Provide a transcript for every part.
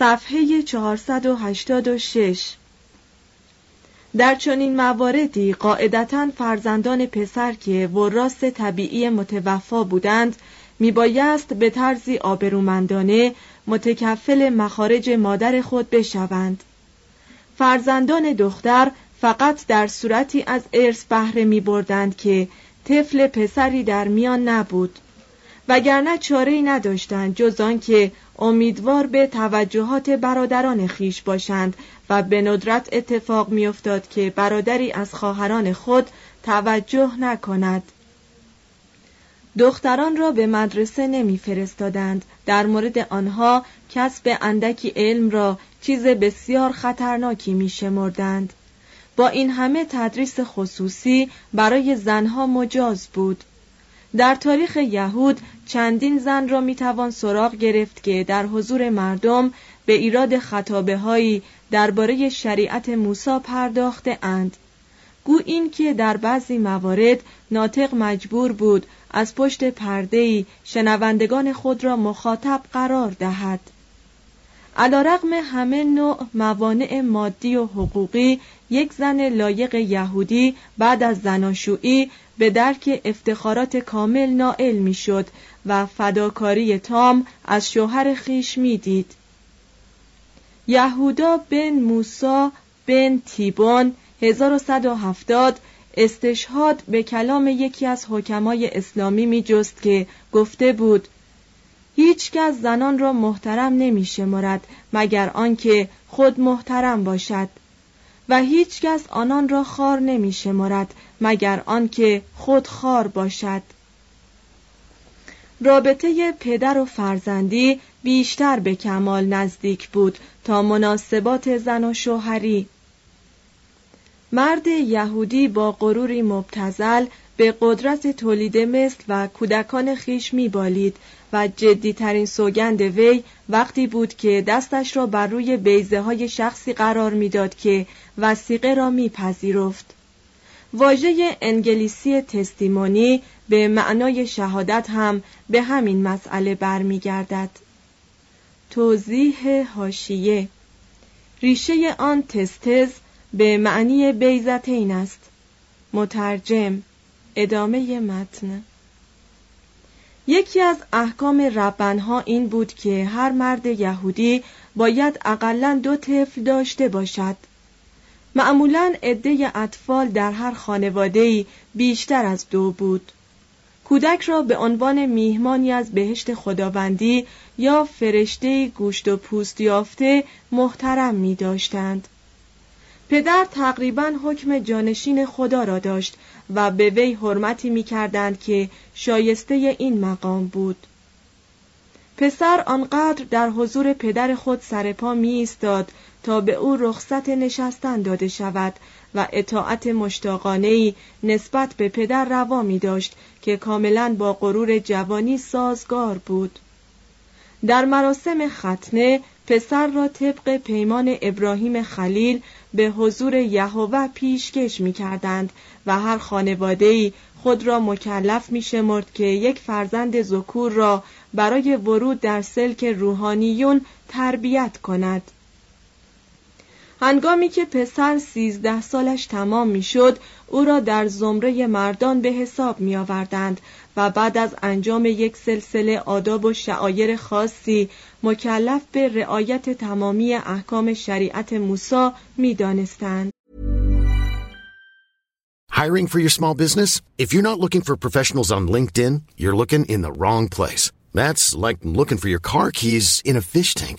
صفحه 486 در چنین مواردی قاعدتا فرزندان پسر که وراث طبیعی متوفا بودند میبایست به طرزی آبرومندانه متکفل مخارج مادر خود بشوند. فرزندان دختر فقط در صورتی از ارث بهره می بردند که طفل پسری در میان نبود وگرنه چاره نداشتند جز آنکه امیدوار به توجهات برادران خیش باشند و به ندرت اتفاق میافتاد که برادری از خواهران خود توجه نکند. دختران را به مدرسه نمیفرستادند. در مورد آنها کسب اندکی علم را چیز بسیار خطرناکی میشمردند. با این همه تدریس خصوصی برای زنها مجاز بود. در تاریخ یهود چندین زن را می‌توان سراغ گرفت که در حضور مردم به ایراد خطابه هایی درباره شریعت موسی پرداخته اند. گو این که در بعضی موارد ناطق مجبور بود از پشت پردهی شنوندگان خود را مخاطب قرار دهد. علیرغم همه نوع موانع مادی و حقوقی یک زن لایق یهودی بعد از زناشویی به درک افتخارات کامل نائل می‌شد و فداکاری تام از شوهر خیش می‌دید. یهودا بن موسا بن تیبون 1170 استشهاد به کلام یکی از حکمای اسلامی می جست که گفته بود هیچ کس زنان را محترم نمی شمارد مگر آنکه خود محترم باشد. و هیچ کس آنان را خار نمی شمارد مگر آنکه خود خار باشد. رابطه پدر و فرزندی بیشتر به کمال نزدیک بود تا مناسبات زن و شوهری. مرد یهودی با غروری مبتزل به قدرت تولید مثل و کودکان خیش میبالید و جدیترین سوگند وی وقتی بود که دستش را بر روی بیزه های شخصی قرار می‌داد که وسیقه را میپذیرفت. واژه انگلیسی تستیمونی به معنای شهادت هم به همین مسئله برمیگردد. توضیح هاشیه ریشه آن تستز به معنی بیزتین است مترجم ادامه متن یکی از احکام ربنها این بود که هر مرد یهودی باید اقلا دو طفل داشته باشد معمولا عده اطفال در هر خانواده بیشتر از دو بود کودک را به عنوان میهمانی از بهشت خداوندی یا فرشته گوشت و پوست یافته محترم می داشتند. پدر تقریبا حکم جانشین خدا را داشت و به وی حرمتی می کردند که شایسته این مقام بود. پسر آنقدر در حضور پدر خود سرپا می ایستاد تا به او رخصت نشستن داده شود و اطاعت مشتاقانه نسبت به پدر روا می داشت که کاملا با غرور جوانی سازگار بود. در مراسم ختنه پسر را طبق پیمان ابراهیم خلیل به حضور یهوه پیشکش می کردند و هر خانواده‌ای خود را مکلف می شمرد که یک فرزند زکور را برای ورود در سلک روحانیون تربیت کند هنگامی که پسر سیزده سالش تمام می‌شد او را در زمره مردان به حساب می آوردند و بعد از انجام یک سلسله آداب و شعایر خاصی مکلف به رعایت تمامی احکام شریعت موسی می دانستند. Hiring for your small business? If you're not looking for professionals on LinkedIn, you're looking in the wrong place. That's like looking for your car keys in a fish tank.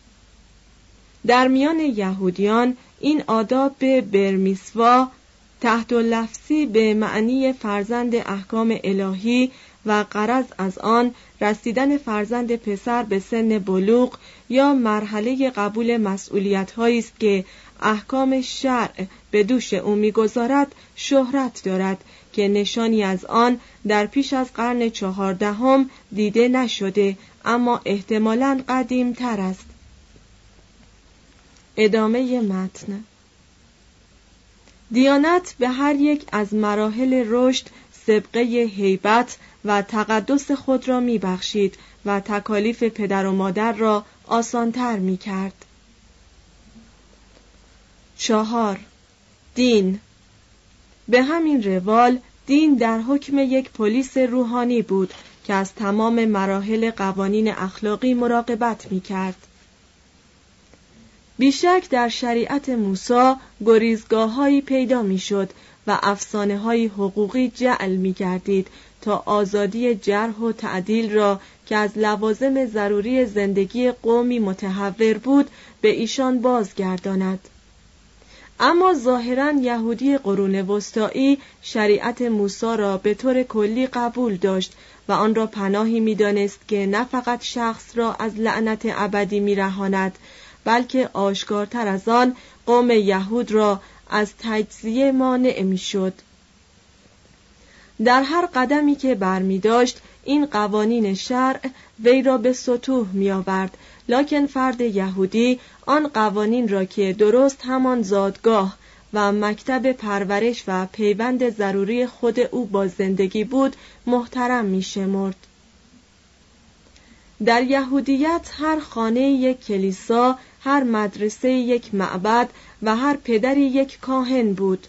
در میان یهودیان این آداب به برمیسوا تحت لفظی به معنی فرزند احکام الهی و قرض از آن رسیدن فرزند پسر به سن بلوغ یا مرحله قبول مسئولیت است که احکام شرع به دوش او می‌گذارد شهرت دارد که نشانی از آن در پیش از قرن چهاردهم دیده نشده اما احتمالا قدیم تر است. ادامه متن دیانت به هر یک از مراحل رشد سبقه هیبت و تقدس خود را می بخشید و تکالیف پدر و مادر را آسانتر می کرد. چهار دین به همین روال دین در حکم یک پلیس روحانی بود که از تمام مراحل قوانین اخلاقی مراقبت می کرد. بیشک در شریعت موسی گریزگاه پیدا می‌شد و افسانه های حقوقی جعل می گردید تا آزادی جرح و تعدیل را که از لوازم ضروری زندگی قومی متحور بود به ایشان بازگرداند. اما ظاهرا یهودی قرون وسطایی شریعت موسی را به طور کلی قبول داشت و آن را پناهی می‌دانست که نه فقط شخص را از لعنت ابدی میرهاند بلکه آشکارتر از آن قوم یهود را از تجزیه مانع می‌شد در هر قدمی که برمی داشت این قوانین شرع وی را به سطوح می آورد لکن فرد یهودی آن قوانین را که درست همان زادگاه و مکتب پرورش و پیوند ضروری خود او با زندگی بود محترم می شمرد. در یهودیت هر خانه یک کلیسا هر مدرسه یک معبد و هر پدری یک کاهن بود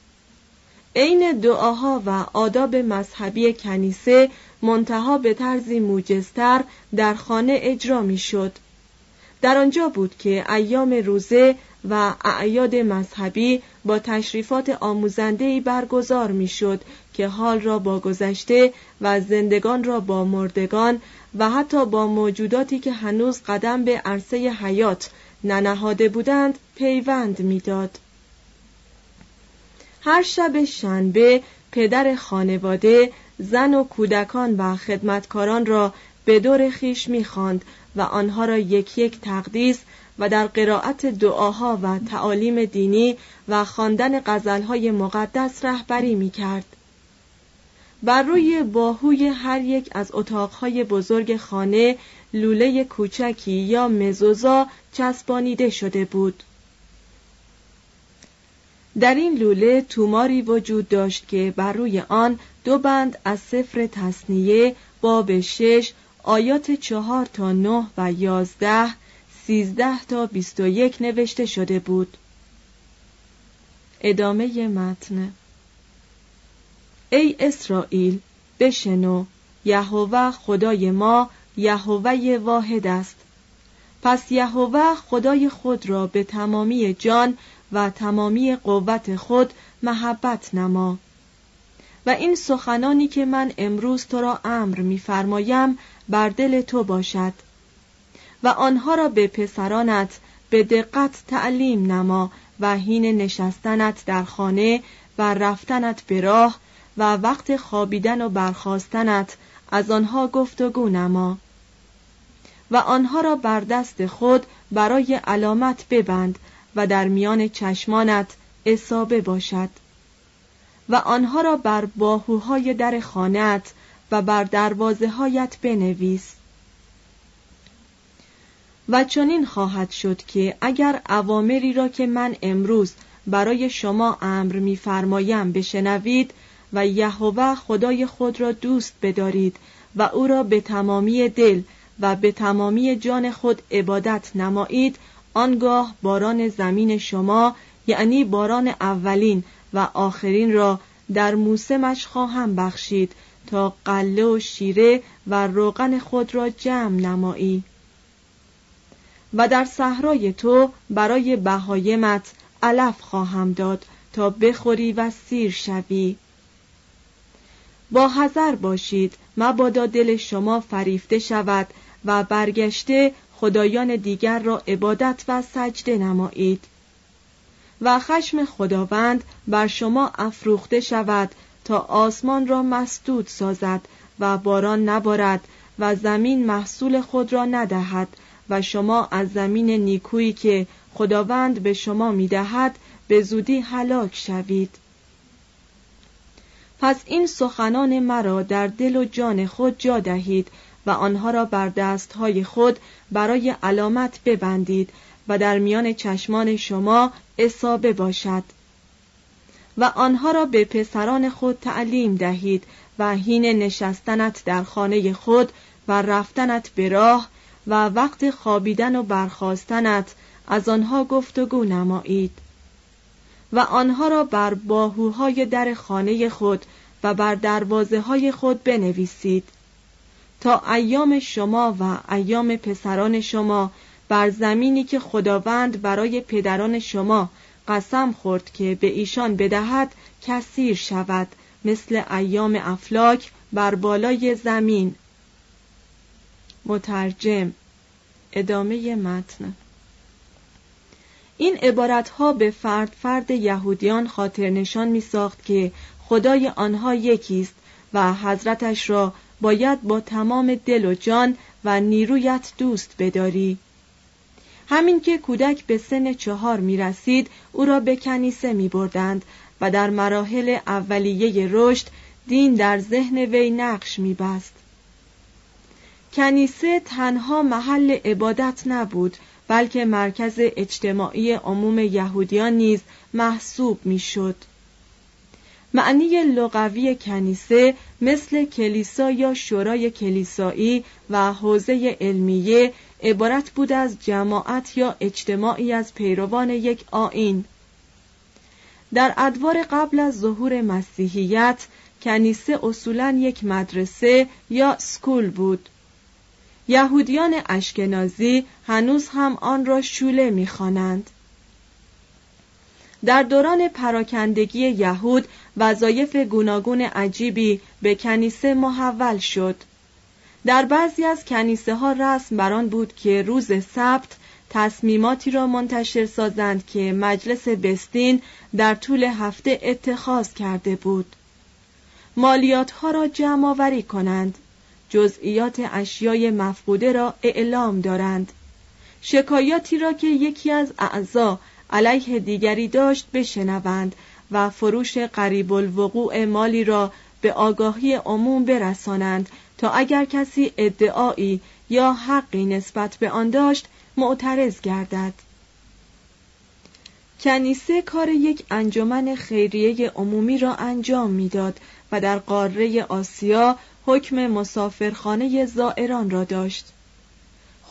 عین دعاها و آداب مذهبی کنیسه منتها به طرزی موجزتر در خانه اجرا می شد. در آنجا بود که ایام روزه و اعیاد مذهبی با تشریفات آموزندهی برگزار می‌شد که حال را با گذشته و زندگان را با مردگان و حتی با موجوداتی که هنوز قدم به عرصه حیات ننهاده بودند پیوند می‌داد. هر شب شنبه پدر خانواده زن و کودکان و خدمتکاران را به دور خیش می‌خواند و آنها را یک یک تقدیس و در قرائت دعاها و تعالیم دینی و خواندن غزلهای مقدس رهبری می‌کرد. بر روی باهوی هر یک از اتاقهای بزرگ خانه لوله کوچکی یا مزوزا چسبانیده شده بود. در این لوله توماری وجود داشت که بر روی آن دو بند از سفر تصنیه باب شش آیات چهار تا نه و یازده سیزده تا بیست و یک نوشته شده بود. ادامه متن. ای اسرائیل بشنو یهوه خدای ما یهوه واحد است. پس یهوه خدای خود را به تمامی جان و تمامی قوت خود محبت نما. و این سخنانی که من امروز تو را امر می‌فرمایم بر دل تو باشد و آنها را به پسرانت به دقت تعلیم نما و حین نشستنت در خانه و رفتنت به راه و وقت خوابیدن و برخواستنت از آنها گفتگو نما. و آنها را بر دست خود برای علامت ببند و در میان چشمانت اصابه باشد. و آنها را بر باهوهای در خانت و بر دروازه هایت بنویس. و چنین خواهد شد که اگر اوامری را که من امروز برای شما امر میفرمایم بشنوید و یهوه خدای خود را دوست بدارید و او را به تمامی دل و به تمامی جان خود عبادت نمایید آنگاه باران زمین شما یعنی باران اولین و آخرین را در موسمش خواهم بخشید تا قله و شیره و روغن خود را جمع نمایی. و در صحرای تو برای بهایمت علف خواهم داد تا بخوری و سیر شوی. با حذر باشید مبادا دل شما فریفته شود و برگشته خدایان دیگر را عبادت و سجده نمایید. و خشم خداوند بر شما افروخته شود تا آسمان را مسدود سازد و باران نبارد و زمین محصول خود را ندهد و شما از زمین نیکویی که خداوند به شما می‌دهد به زودی هلاک شوید. پس این سخنان مرا در دل و جان خود جا دهید و آنها را بر دستهای خود برای علامت ببندید و در میان چشمان شما اصابه باشد. و آنها را به پسران خود تعلیم دهید و حین نشستنت در خانه خود و رفتنت به راه و وقت خوابیدن و برخواستنت از آنها گفتگو نمایید. و آنها را بر باهوهای در خانه خود و بر دروازه های خود بنویسید. تا ایام شما و ایام پسران شما بر زمینی که خداوند برای پدران شما قسم خورد که به ایشان بدهد کثیر شود مثل ایام افلاک بر بالای زمین. مترجم ادامه متن. این عبارت ها به فرد فرد یهودیان خاطر نشان می ساخت که خدای آنها یکیست و حضرتش را باید با تمام دل و جان و نیرویت دوست بداری همین که کودک به سن چهار می رسید او را به کنیسه می بردند و در مراحل اولیه رشد دین در ذهن وی نقش می بست. کنیسه تنها محل عبادت نبود بلکه مرکز اجتماعی عموم یهودیان نیز محسوب می‌شد. معنی لغوی کنیسه مثل کلیسا یا شورای کلیسایی و حوزه علمیه عبارت بود از جماعت یا اجتماعی از پیروان یک آین در ادوار قبل از ظهور مسیحیت کنیسه اصولا یک مدرسه یا سکول بود یهودیان اشکنازی هنوز هم آن را شوله می‌خوانند. در دوران پراکندگی یهود وظایف گوناگون عجیبی به کنیسه محول شد. در بعضی از کنیسه ها رسم بران بود که روز سبت تصمیماتی را منتشر سازند که مجلس بستین در طول هفته اتخاذ کرده بود. مالیات ها را جمع آوری کنند. جزئیات اشیای مفقوده را اعلام دارند. شکایاتی را که یکی از اعضا علیه دیگری داشت بشنوند و فروش قریب الوقوع مالی را به آگاهی عموم برسانند تا اگر کسی ادعایی یا حقی نسبت به آن داشت معترض گردد. کنیسه کار یک انجمن خیریه عمومی را انجام می‌داد و در قاره آسیا حکم مسافرخانه زائران را داشت.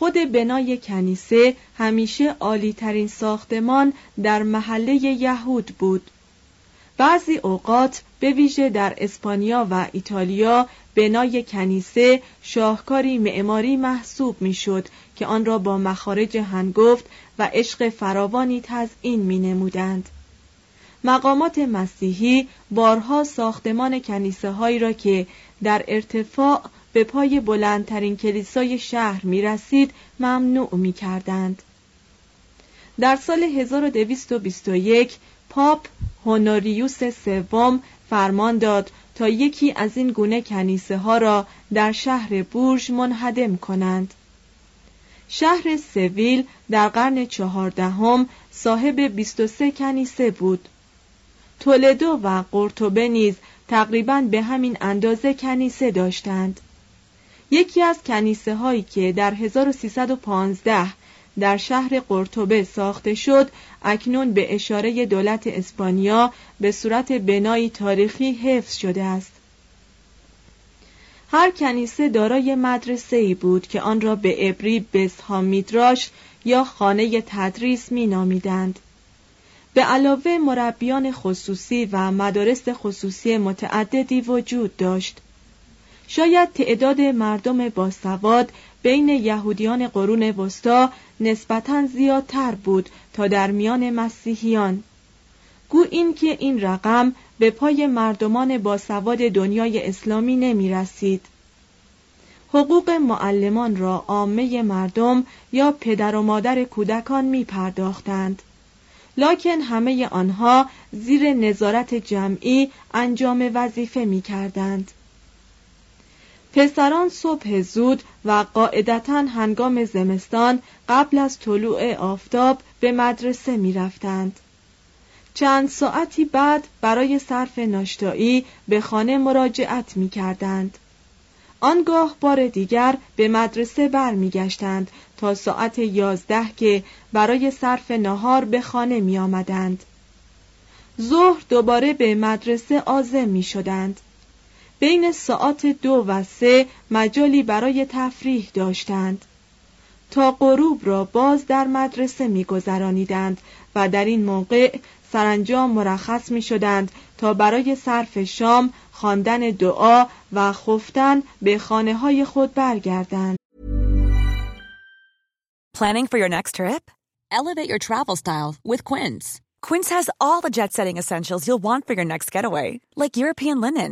خود بنای کنیسه همیشه عالیترین ساختمان در محله یهود بود بعضی اوقات به ویژه در اسپانیا و ایتالیا بنای کنیسه شاهکاری معماری محسوب می‌شد که آن را با مخارج هنگفت و عشق فراوانی تزئین می نمودند. مقامات مسیحی بارها ساختمان کنیسه هایی را که در ارتفاع به پای بلندترین کلیسای شهر می رسید ممنوع می کردند. در سال 1221 پاپ هونوریوس سوم فرمان داد تا یکی از این گونه کنیسه ها را در شهر بورژ منهدم کنند. شهر سویل در قرن چهاردهم صاحب 23 کنیسه بود. تولدو و قرطبه نیز تقریبا به همین اندازه کنیسه داشتند. یکی از کنیسه هایی که در 1315 در شهر قرطبه ساخته شد اکنون به اشاره دولت اسپانیا به صورت بنایی تاریخی حفظ شده است هر کنیسه دارای مدرسه ای بود که آن را به عبری بسها میدراش یا خانه تدریس می نامیدند. به علاوه مربیان خصوصی و مدارس خصوصی متعددی وجود داشت. شاید تعداد مردم باسواد بین یهودیان قرون وسطا نسبتا زیادتر بود تا در میان مسیحیان گو این که این رقم به پای مردمان باسواد دنیای اسلامی نمی رسید. حقوق معلمان را عامه مردم یا پدر و مادر کودکان می پرداختند. لکن همه آنها زیر نظارت جمعی انجام وظیفه می کردند. پسران صبح زود و قاعدتا هنگام زمستان قبل از طلوع آفتاب به مدرسه می رفتند. چند ساعتی بعد برای صرف ناشتایی به خانه مراجعت می کردند. آنگاه بار دیگر به مدرسه برمیگشتند تا ساعت یازده که برای صرف نهار به خانه می آمدند. ظهر دوباره به مدرسه آزم می شدند. بین ساعت دو و سه مجالی برای تفریح داشتند تا غروب را باز در مدرسه میگذرانیدند و در این موقع سرانجام مرخص می شدند تا برای صرف شام خواندن دعا و خفتن به خانه های خود برگردند. Planning for your next trip? Elevate your travel style with Quince. Quince has all the jet-setting essentials you'll want for your next getaway, like European linen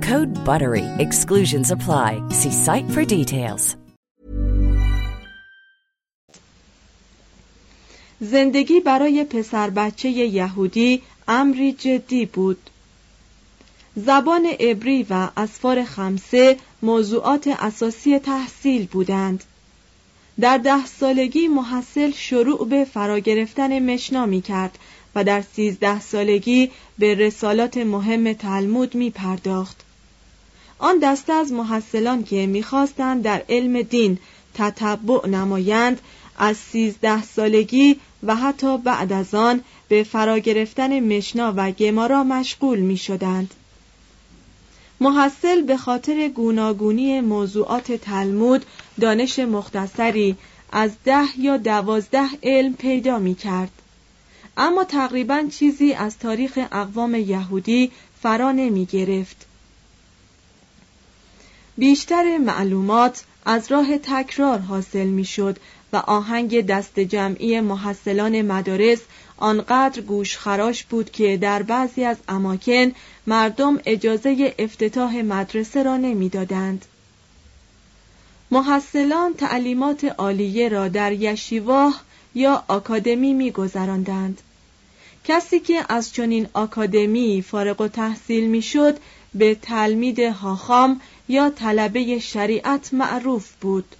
Code BUTTERY. Exclusions apply. See site for details. زندگی برای پسر بچه یهودی امری جدی بود. زبان عبری و اسفار خمسه موضوعات اساسی تحصیل بودند. در ده سالگی محصل شروع به فرا گرفتن مشنا می کرد و در سیزده سالگی به رسالات مهم تلمود می پرداخت. آن دسته از محصلان که می‌خواستند در علم دین تتبع نمایند از سیزده سالگی و حتی بعد از آن به فرا گرفتن مشنا و گمارا مشغول می شدند. محصل به خاطر گوناگونی موضوعات تلمود دانش مختصری از ده یا دوازده علم پیدا می کرد. اما تقریبا چیزی از تاریخ اقوام یهودی فرا نمی گرفت. بیشتر معلومات از راه تکرار حاصل می شد و آهنگ دست جمعی محصلان مدارس آنقدر گوشخراش بود که در بعضی از اماکن مردم اجازه افتتاح مدرسه را نمی‌دادند. محصلان تعلیمات عالیه را در یشیواه یا آکادمی میگذراندند. کسی که از چنین آکادمی فارغ و تحصیل می‌شد به تلمید هاخام یا طلبه شریعت معروف بود.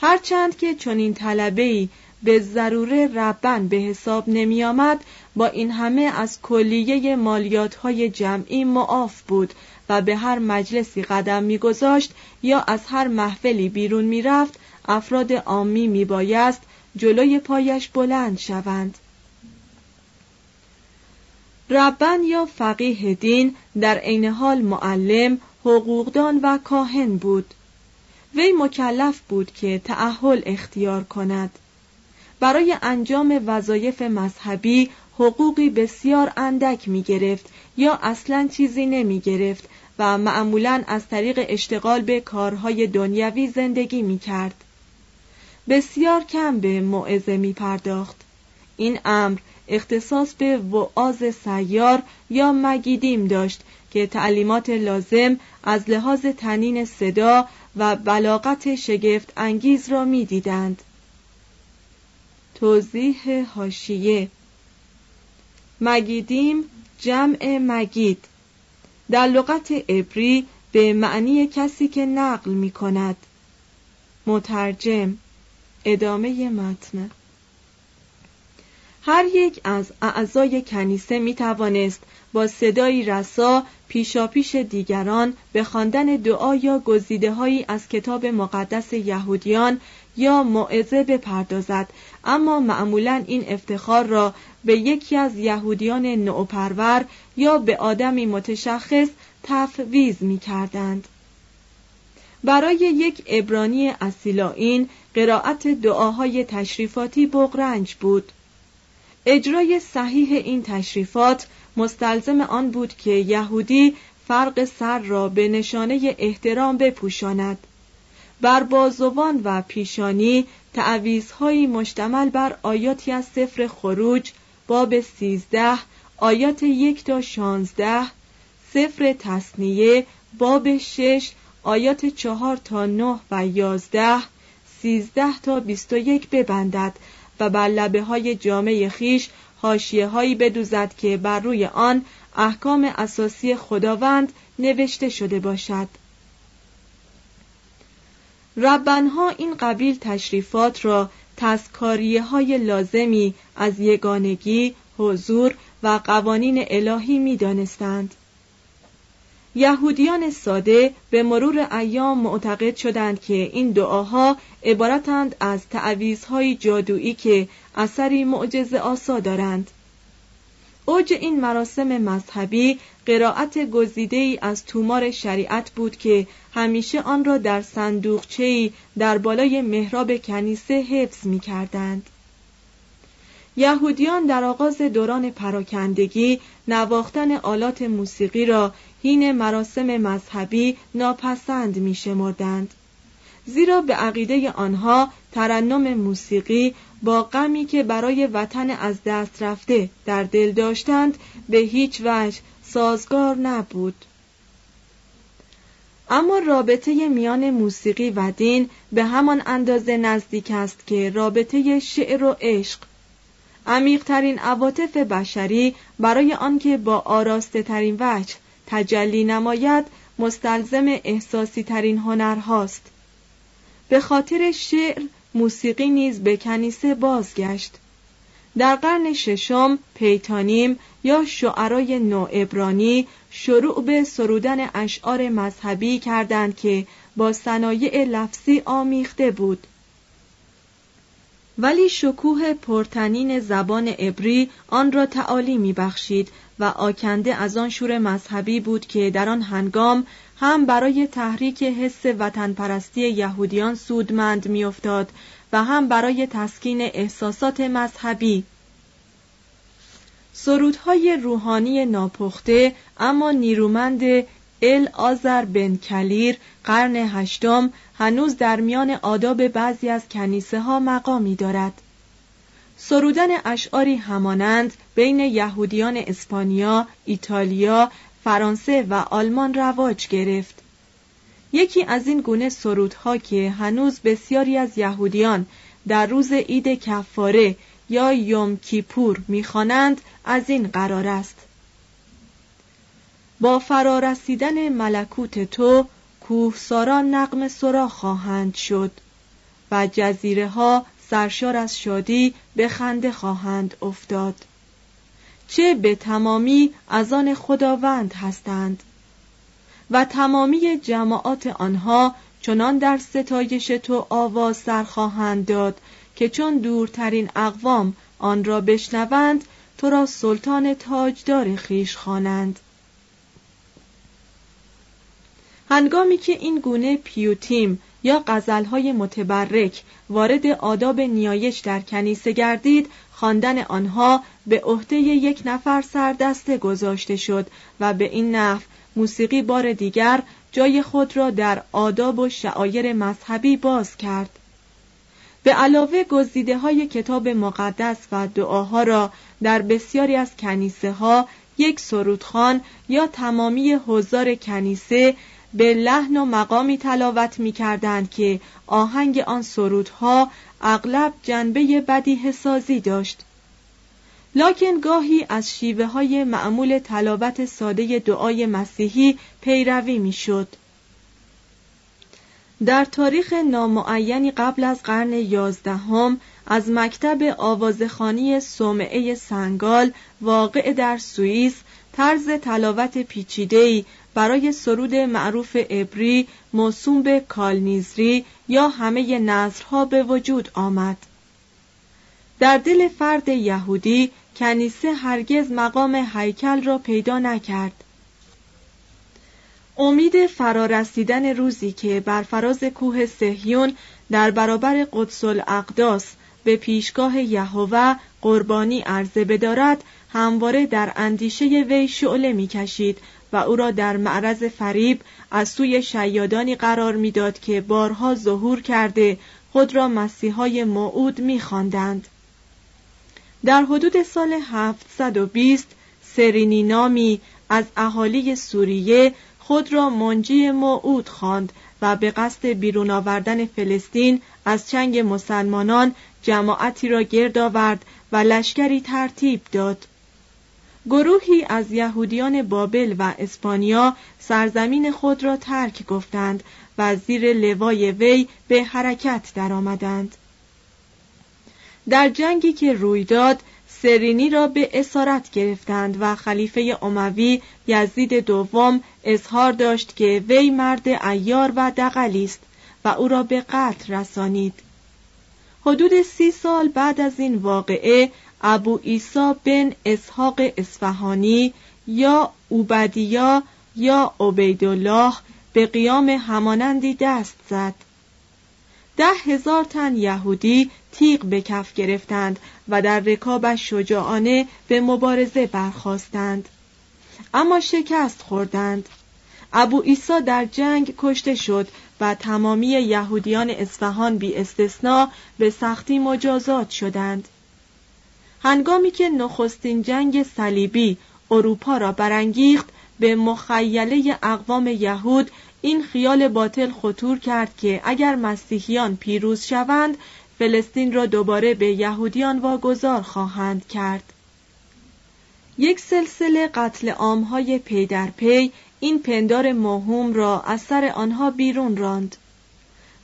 هرچند که چنین طلبه به ضروره ربن به حساب نمی آمد با این همه از کلیه مالیات های جمعی معاف بود و به هر مجلسی قدم میگذاشت یا از هر محفلی بیرون می‌رفت افراد عامی میبایست جلوی پایش بلند شوند ربن یا فقیه دین در عین حال معلم حقوقدان و کاهن بود وی مکلف بود که تعهل اختیار کند برای انجام وظایف مذهبی حقوقی بسیار اندک می گرفت یا اصلا چیزی نمی گرفت و معمولا از طریق اشتغال به کارهای دنیوی زندگی می کرد. بسیار کم به موعظه می پرداخت. این امر اختصاص به وعاز سیار یا مگیدیم داشت که تعلیمات لازم از لحاظ تنین صدا و بلاغت شگفت انگیز را می دیدند. توضیح هاشیه مگیدیم جمع مگید. در لغت عبری به معنی کسی که نقل می کند. مترجم. ادامه متن. هر یک از اعضای کنیسه می توانست با صدایی رسا پیشاپیش دیگران به خواندن دعا یا گزیده هایی از کتاب مقدس یهودیان یا موعظه بپردازد اما معمولا این افتخار را به یکی از یهودیان نوپرور یا به آدمی متشخص تفویز می کردند. برای یک ابرانی اصیلائین قرائت دعاهای تشریفاتی بغرنج بود اجرای صحیح این تشریفات مستلزم آن بود که یهودی فرق سر را به نشانه احترام بپوشاند. بر بازوان و پیشانی تعویزهایی مشتمل بر آیاتی از سفر خروج باب سیزده آیات یک تا شانزده سفر تصنیه باب شش آیات چهار تا نه و یازده سیزده تا بیست و یک ببندد و بر لبه های جامعه خیش هاشیه هایی بدوزد که بر روی آن احکام اساسی خداوند نوشته شده باشد ربنها این قبیل تشریفات را تسکاریه های لازمی از یگانگی، حضور و قوانین الهی می دانستند. یهودیان ساده به مرور ایام معتقد شدند که این دعاها عبارتند از تعویزهای جادویی که اثری معجزه آسا دارند. اوج این مراسم مذهبی قرائت گزیده ای از تومار شریعت بود که همیشه آن را در صندوقچه‌ای در بالای محراب کنیسه حفظ می کردند. یهودیان در آغاز دوران پراکندگی نواختن آلات موسیقی را هین مراسم مذهبی ناپسند می شمردند. زیرا به عقیده آنها ترنم موسیقی با غمی که برای وطن از دست رفته در دل داشتند به هیچ وجه سازگار نبود اما رابطه میان موسیقی و دین به همان اندازه نزدیک است که رابطه شعر و عشق عمیقترین عواطف بشری برای آنکه با آراسته ترین وجه تجلی نماید مستلزم احساسی ترین هنر هاست به خاطر شعر موسیقی نیز به کنیسه بازگشت. در قرن ششم پیتانیم یا شعرای نوعبرانی شروع به سرودن اشعار مذهبی کردند که با صنایع لفظی آمیخته بود. ولی شکوه پرتنین زبان عبری آن را تعالی میبخشید و آکنده از آن شور مذهبی بود که در آن هنگام هم برای تحریک حس وطن پرستی یهودیان سودمند میافتاد و هم برای تسکین احساسات مذهبی. سرودهای روحانی ناپخته اما نیرومند ال آزر بن کلیر قرن هشتم هنوز در میان آداب بعضی از کنیسه ها مقامی دارد. سرودن اشعاری همانند بین یهودیان اسپانیا، ایتالیا، فرانسه و آلمان رواج گرفت. یکی از این گونه سرودها که هنوز بسیاری از یهودیان در روز عید کفاره یا یوم کیپور می‌خوانند از این قرار است با فرارسیدن ملکوت تو کوهساران نقم سرا خواهند شد و جزیره ها سرشار از شادی به خنده خواهند افتاد. چه به تمامی از آن خداوند هستند و تمامی جماعات آنها چنان در ستایش تو آواز سر خواهند داد که چون دورترین اقوام آن را بشنوند تو را سلطان تاجدار خیش خوانند. هنگامی که این گونه پیوتیم یا غزلهای متبرک وارد آداب نیایش در کنیسه گردید خواندن آنها به عهده یک نفر سردسته گذاشته شد و به این نحو موسیقی بار دیگر جای خود را در آداب و شعایر مذهبی باز کرد. به علاوه گزیده های کتاب مقدس و دعاها را در بسیاری از کنیسه ها یک سرودخان یا تمامی حضار کنیسه به لحن و مقامی تلاوت می کردند که آهنگ آن سرودها اغلب جنبه بدیه سازی داشت لکن گاهی از شیوه های معمول تلاوت ساده دعای مسیحی پیروی می شد. در تاریخ نامعینی قبل از قرن یازدهم از مکتب آوازخانی سومعه سنگال واقع در سوئیس طرز تلاوت پیچیده‌ای برای سرود معروف عبری موسوم به کالنیزری یا همه نظرها به وجود آمد. در دل فرد یهودی کنیسه هرگز مقام هیکل را پیدا نکرد. امید فرارسیدن روزی که بر فراز کوه سهیون در برابر قدس الاقداس به پیشگاه یهوه قربانی عرضه بدارد همواره در اندیشه وی شعله می‌کشید و او را در معرض فریب از سوی شیادانی قرار می‌داد که بارها ظهور کرده خود را مسیحای موعود میخواندند. در حدود سال 720 سرینی نامی از اهالی سوریه خود را منجی موعود خواند و به قصد بیرون آوردن فلسطین از چنگ مسلمانان جماعتی را گرد آورد و لشکری ترتیب داد گروهی از یهودیان بابل و اسپانیا سرزمین خود را ترک گفتند و زیر لوای وی به حرکت درآمدند. در جنگی که روی داد سرینی را به اسارت گرفتند و خلیفه اموی یزید دوم اظهار داشت که وی مرد ایار و دقلی است و او را به قتل رسانید حدود سی سال بعد از این واقعه ابو ایسا بن اسحاق اصفهانی یا اوبدیا یا عبیدالله به قیام همانندی دست زد. ده هزار تن یهودی تیغ به کف گرفتند و در رکابش شجاعانه به مبارزه برخواستند اما شکست خوردند. ابو ایسا در جنگ کشته شد و تمامی یهودیان اصفهان بی استثنا به سختی مجازات شدند. هنگامی که نخستین جنگ صلیبی اروپا را برانگیخت به مخیله اقوام یهود این خیال باطل خطور کرد که اگر مسیحیان پیروز شوند فلسطین را دوباره به یهودیان واگذار خواهند کرد. یک سلسله قتل عامهای پی در پی این پندار موهوم را از سر آنها بیرون راند.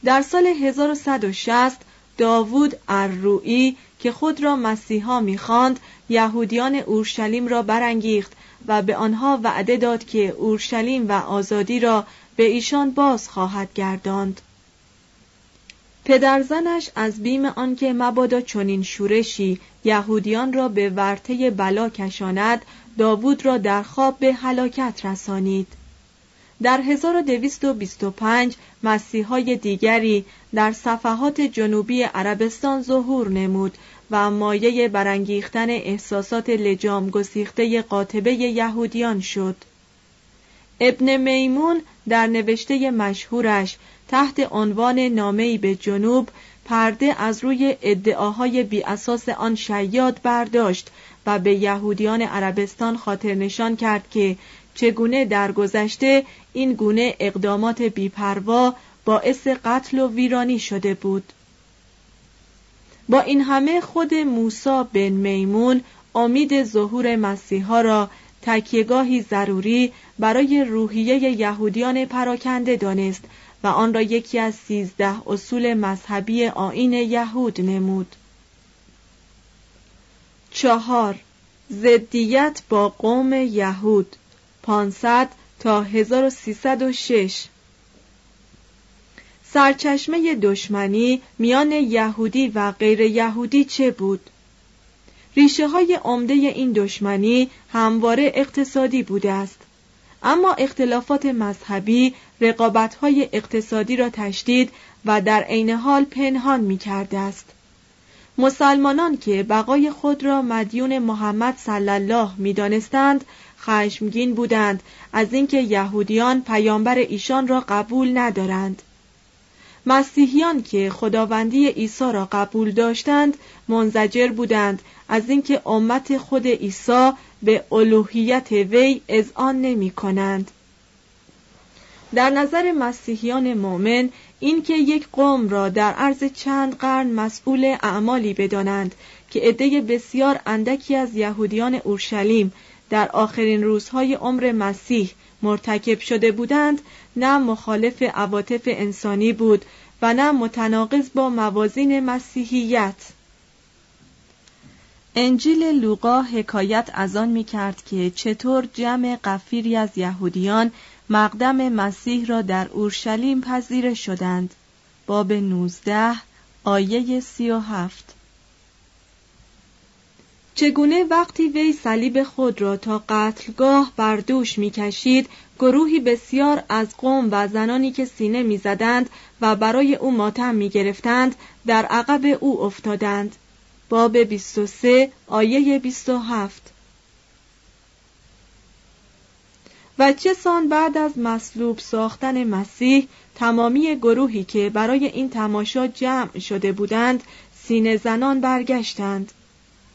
در سال 1160 داوود الروئی که خود را مسیحا می‌خواند یهودیان اورشلیم را برانگیخت و به آنها وعده داد که اورشلیم و آزادی را به ایشان باز خواهد گرداند. پدرزنش از بیم آنکه مبادا چنین شورشی یهودیان را به ورطه بلا کشاند داوود را در خواب به هلاکت رسانید. در 1225 مسیحای دیگری در صفحات جنوبی عربستان ظهور نمود و مایه برانگیختن احساسات لجام گسیخته قاطبه یهودیان شد. ابن میمون در نوشته مشهورش تحت عنوان نامه‌ای به جنوب پرده از روی ادعاهای بی اساس آن شیاد برداشت و به یهودیان عربستان خاطر نشان کرد که چگونه در گذشته این گونه اقدامات بیپروا باعث قتل و ویرانی شده بود؟ با این همه خود موسا بن میمون امید ظهور مسیحا را تکیهگاهی ضروری برای روحیه یهودیان پراکنده دانست و آن را یکی از سیزده اصول مذهبی آین یهود نمود. چهار زدیت با قوم یهود 500 تا 1306 سرچشمه دشمنی میان یهودی و غیر یهودی چه بود؟ ریشه های عمده این دشمنی همواره اقتصادی بوده است. اما اختلافات مذهبی رقابت های اقتصادی را تشدید و در عین حال پنهان می کرده است. مسلمانان که بقای خود را مدیون محمد صلی الله می دانستند خشمگین بودند. از اینکه یهودیان پیامبر ایشان را قبول ندارند. مسیحیان که خداوندی عیسی را قبول داشتند منزجر بودند. از اینکه امت خود عیسی به الوهیت وی اذعان نمی کنند. در نظر مسیحیان مؤمن اینکه یک قوم را در عرض چند قرن مسئول اعمالی بدانند که عده بسیار اندکی از یهودیان اورشلیم در آخرین روزهای عمر مسیح مرتکب شده بودند نه مخالف عواطف انسانی بود و نه متناقض با موازین مسیحیت. انجیل لوقا حکایت از آن می کرد که چطور جمع قفیری از یهودیان مقدم مسیح را در اورشلیم پذیره شدند. باب 19 آیه 37 چگونه وقتی وی صلیب خود را تا قتلگاه بر دوش می‌کشید گروهی بسیار از قوم و زنانی که سینه می‌زدند و برای او ماتم می‌گرفتند در عقب او افتادند. باب 23 آیه 27 و چه سان بعد از مصلوب ساختن مسیح تمامی گروهی که برای این تماشا جمع شده بودند سینه زنان برگشتند.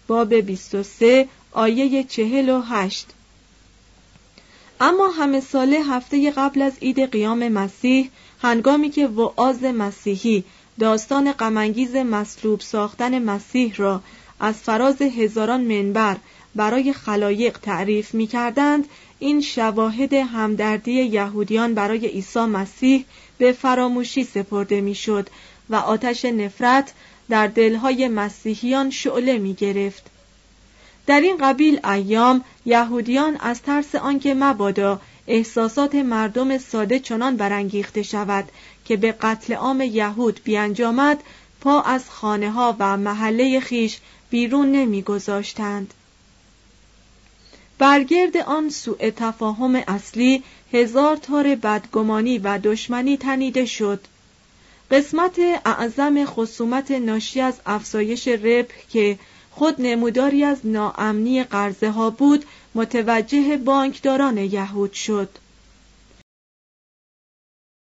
باب 23 آیه 48 اما همه ساله هفته قبل از عید قیام مسیح هنگامی که وعاز مسیحی داستان غمانگیز مصلوب ساختن مسیح را از فراز هزاران منبر برای خلایق تعریف می کردند این شواهد همدردی یهودیان برای عیسی مسیح به فراموشی سپرده می‌شد و آتش نفرت در دلهای مسیحیان شعله می گرفت. در این قبیل ایام یهودیان از ترس آنکه مبادا احساسات مردم ساده چنان برانگیخته شود که به قتل عام یهود بیانجامد پا از خانه ها و محله خیش بیرون نمیگذاشتند. برگرد آن سوء تفاهم اصلی هزار تار بدگمانی و دشمنی تنیده شد قسمت اعظم خصومت ناشی از افزایش ربح که خود نموداری از ناامنی قرضه ها بود متوجه بانکداران یهود شد.